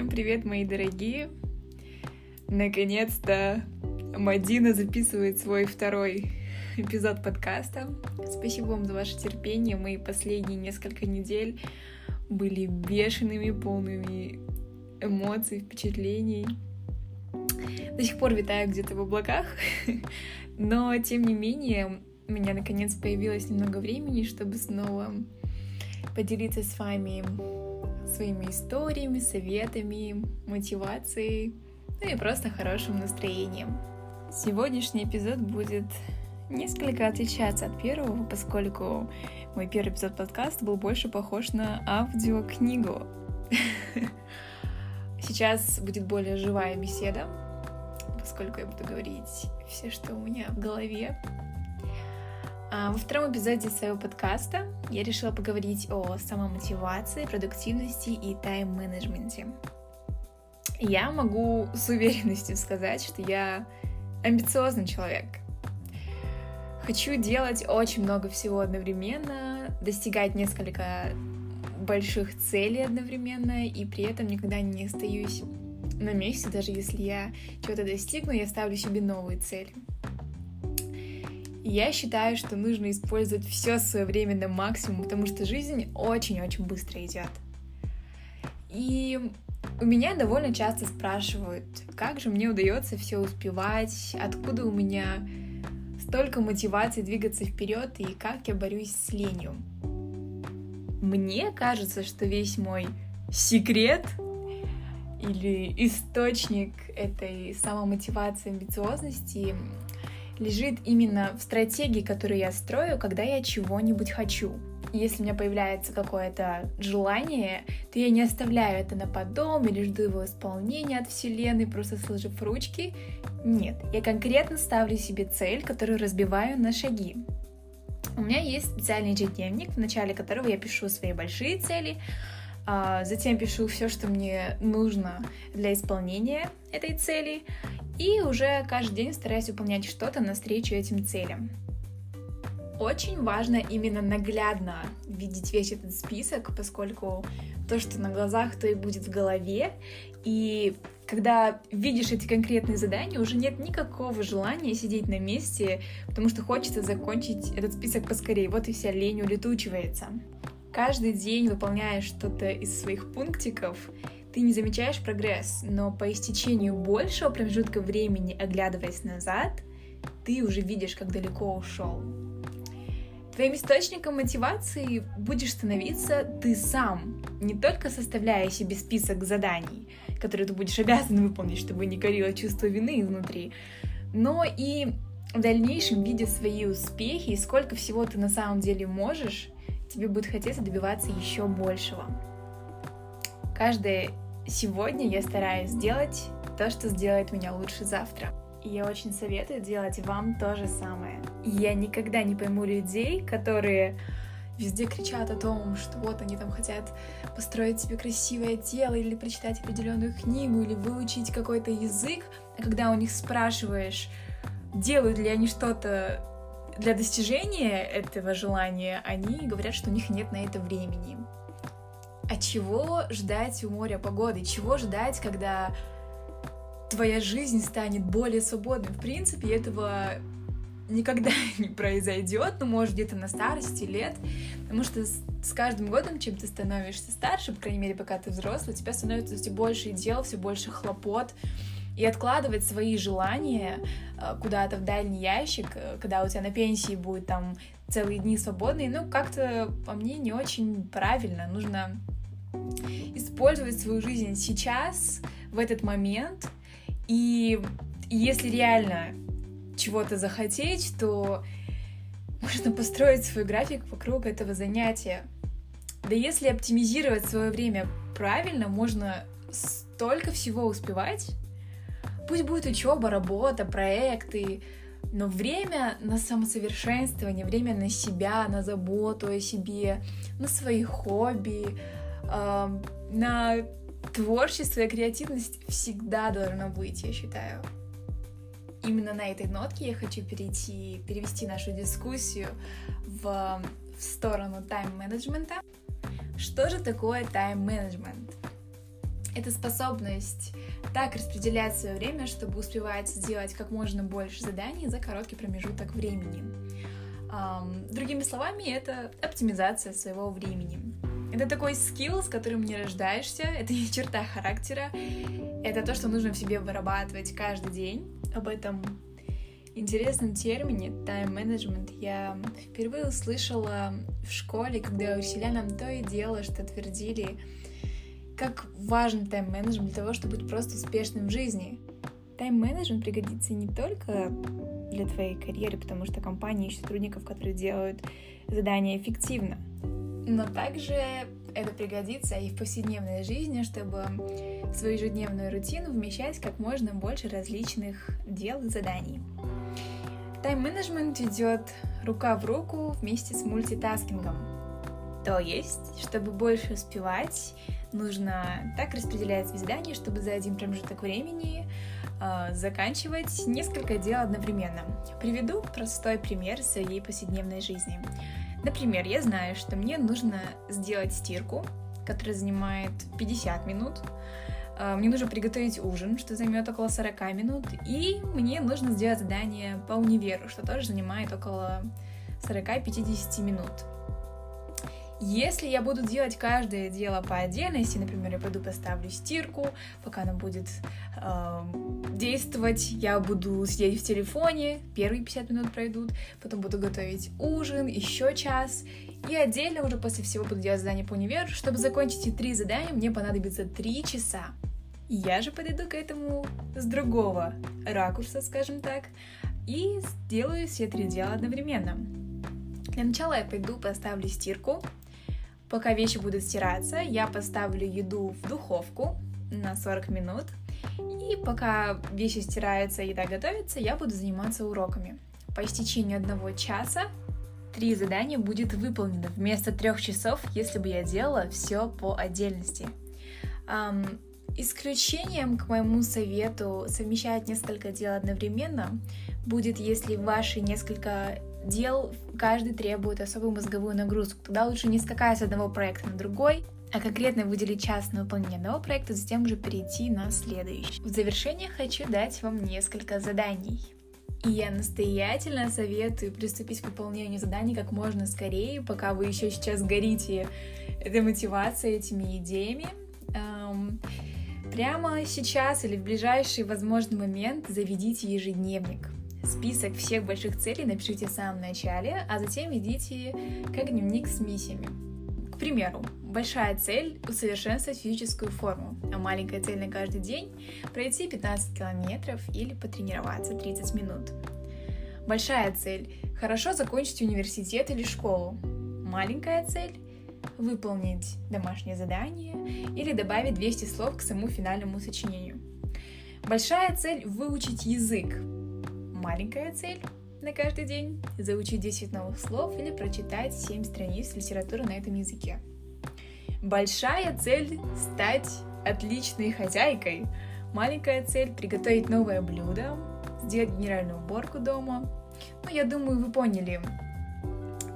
Всем привет, мои дорогие! Наконец-то Мадина записывает свой второй эпизод подкаста. Спасибо вам за ваше терпение. Мои последние несколько недель были бешеными, полными эмоций, впечатлений. До сих пор витаю где-то в облаках, но тем не менее у меня наконец появилось немного времени, чтобы снова поделиться с вами своими историями, советами, мотивацией, ну и просто хорошим настроением. Сегодняшний эпизод будет несколько отличаться от первого, поскольку мой первый эпизод подкаста был больше похож на аудиокнигу. Сейчас будет более живая беседа, поскольку я буду говорить все, что у меня в голове, во втором эпизоде своего подкаста я решила поговорить о самомотивации, продуктивности и тайм-менеджменте. Я могу с уверенностью сказать, что я амбициозный человек. Хочу делать очень много всего одновременно, достигать несколько больших целей одновременно, и при этом никогда не остаюсь на месте, даже если я чего-то достигну, я ставлю себе новые цели. Я считаю, что нужно использовать все свое время на максимум, потому что жизнь очень-очень быстро идет. И у меня довольно часто спрашивают, как же мне удается все успевать, откуда у меня столько мотивации двигаться вперед и как я борюсь с ленью. Мне кажется, что весь мой секрет или источник этой самомотивации, амбициозности лежит именно в стратегии, которую я строю, когда я чего-нибудь хочу. Если у меня появляется какое-то желание, то я не оставляю это на потом или жду его исполнения от Вселенной, просто сложив ручки. Нет, я конкретно ставлю себе цель, которую разбиваю на шаги. У меня есть специальный ежедневник, в начале которого я пишу свои большие цели, а затем пишу все, что мне нужно для исполнения этой цели, и уже каждый день стараюсь выполнять что-то навстречу этим целям. Очень важно именно наглядно видеть весь этот список, поскольку то, что на глазах, то и будет в голове. И когда видишь эти конкретные задания, уже нет никакого желания сидеть на месте, потому что хочется закончить этот список поскорее. Вот и вся лень улетучивается. Каждый день выполняешь что-то из своих пунктиков, ты не замечаешь прогресс, но по истечению большего промежутка времени, оглядываясь назад, ты уже видишь, как далеко ушел. Твоим источником мотивации будешь становиться ты сам, не только составляя себе список заданий, которые ты будешь обязан выполнить, чтобы не корило чувство вины изнутри, но и в дальнейшем, видя свои успехи и сколько всего ты на самом деле можешь, тебе будет хотеться добиваться еще большего. Каждое сегодня я стараюсь сделать то, что сделает меня лучше завтра. И я очень советую делать вам то же самое. И я никогда не пойму людей, которые везде кричат о том, что вот они там хотят построить себе красивое тело или прочитать определенную книгу или выучить какой-то язык, а когда у них спрашиваешь, делают ли они что-то для достижения этого желания, они говорят, что у них нет на это времени. А чего ждать у моря погоды? Чего ждать, когда твоя жизнь станет более свободной? В принципе, этого никогда не произойдет, ну, может, где-то на старости лет, потому что с, каждым годом, чем ты становишься старше, по крайней мере, пока ты взрослый, у тебя становится все больше дел, все больше хлопот, и откладывать свои желания э, куда-то в дальний ящик, э, когда у тебя на пенсии будет там целые дни свободные, ну, как-то, по мне, не очень правильно. Нужно использовать свою жизнь сейчас, в этот момент, и если реально чего-то захотеть, то можно построить свой график вокруг этого занятия. Да если оптимизировать свое время правильно, можно столько всего успевать. Пусть будет учеба, работа, проекты, но время на самосовершенствование, время на себя, на заботу о себе, на свои хобби, на творчество и креативность всегда должно быть, я считаю. Именно на этой нотке я хочу перейти, перевести нашу дискуссию в, в сторону тайм-менеджмента. Что же такое тайм-менеджмент? это способность так распределять свое время, чтобы успевать сделать как можно больше заданий за короткий промежуток времени. Другими словами, это оптимизация своего времени. Это такой скилл, с которым не рождаешься, это не черта характера, это то, что нужно в себе вырабатывать каждый день. Об этом интересном термине тайм-менеджмент я впервые услышала в школе, когда учителя нам то и дело, что твердили, как важен тайм-менеджмент для того, чтобы быть просто успешным в жизни. Тайм-менеджмент пригодится не только для твоей карьеры, потому что компании ищут сотрудников, которые делают задания эффективно, но также это пригодится и в повседневной жизни, чтобы в свою ежедневную рутину вмещать как можно больше различных дел и заданий. Тайм-менеджмент идет рука в руку вместе с мультитаскингом. То есть, чтобы больше успевать, нужно так распределять задания, чтобы за один промежуток времени э, заканчивать несколько дел одновременно. Приведу простой пример своей повседневной жизни. Например, я знаю, что мне нужно сделать стирку, которая занимает 50 минут. А, мне нужно приготовить ужин, что займет около 40 минут. И мне нужно сделать задание по универу, что тоже занимает около 40-50 минут. Если я буду делать каждое дело по отдельности, например, я пойду поставлю стирку, пока она будет э, действовать, я буду сидеть в телефоне, первые 50 минут пройдут, потом буду готовить ужин, еще час, и отдельно уже после всего буду делать задание по универу. Чтобы закончить эти три задания, мне понадобится три часа. Я же подойду к этому с другого ракурса, скажем так, и сделаю все три дела одновременно. Для начала я пойду поставлю стирку, Пока вещи будут стираться, я поставлю еду в духовку на 40 минут. И пока вещи стираются, еда готовится, я буду заниматься уроками. По истечению одного часа три задания будет выполнено вместо трех часов, если бы я делала все по отдельности. Um, исключением к моему совету совмещать несколько дел одновременно будет, если ваши несколько дел каждый требует особую мозговую нагрузку. Тогда лучше не скакать с одного проекта на другой, а конкретно выделить час на выполнение одного проекта, затем уже перейти на следующий. В завершение хочу дать вам несколько заданий. И я настоятельно советую приступить к выполнению заданий как можно скорее, пока вы еще сейчас горите этой мотивацией, этими идеями. Прямо сейчас или в ближайший возможный момент заведите ежедневник список всех больших целей напишите в самом начале, а затем идите как дневник с миссиями. К примеру, большая цель — усовершенствовать физическую форму, а маленькая цель на каждый день — пройти 15 километров или потренироваться 30 минут. Большая цель — хорошо закончить университет или школу. Маленькая цель — выполнить домашнее задание или добавить 200 слов к своему финальному сочинению. Большая цель — выучить язык, маленькая цель на каждый день — заучить 10 новых слов или прочитать 7 страниц литературы на этом языке. Большая цель — стать отличной хозяйкой. Маленькая цель — приготовить новое блюдо, сделать генеральную уборку дома. Ну, я думаю, вы поняли,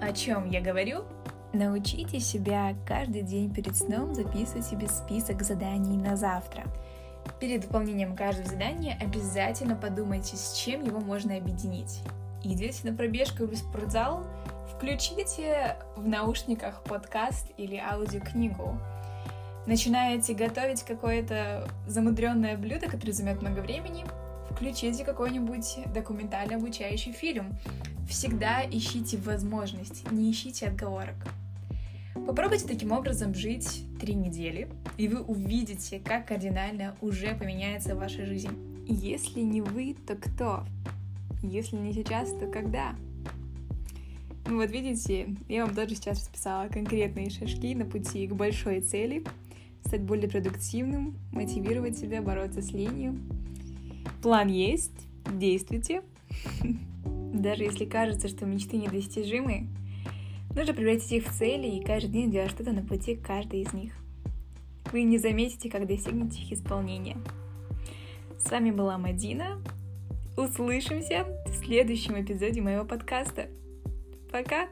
о чем я говорю. Научите себя каждый день перед сном записывать себе список заданий на завтра — Перед выполнением каждого задания обязательно подумайте, с чем его можно объединить. Идете на пробежку или спортзал, включите в наушниках подкаст или аудиокнигу. Начинаете готовить какое-то замудренное блюдо, которое займет много времени, включите какой-нибудь документальный обучающий фильм. Всегда ищите возможность, не ищите отговорок. Попробуйте таким образом жить три недели, и вы увидите, как кардинально уже поменяется ваша жизнь. Если не вы, то кто? Если не сейчас, то когда? Ну вот видите, я вам тоже сейчас расписала конкретные шажки на пути к большой цели, стать более продуктивным, мотивировать себя, бороться с ленью. План есть, действуйте. Даже если кажется, что мечты недостижимы, Нужно превратить их в цели и каждый день делать что-то на пути к каждой из них. Вы не заметите, как достигнете их исполнения. С вами была Мадина. Услышимся в следующем эпизоде моего подкаста. Пока!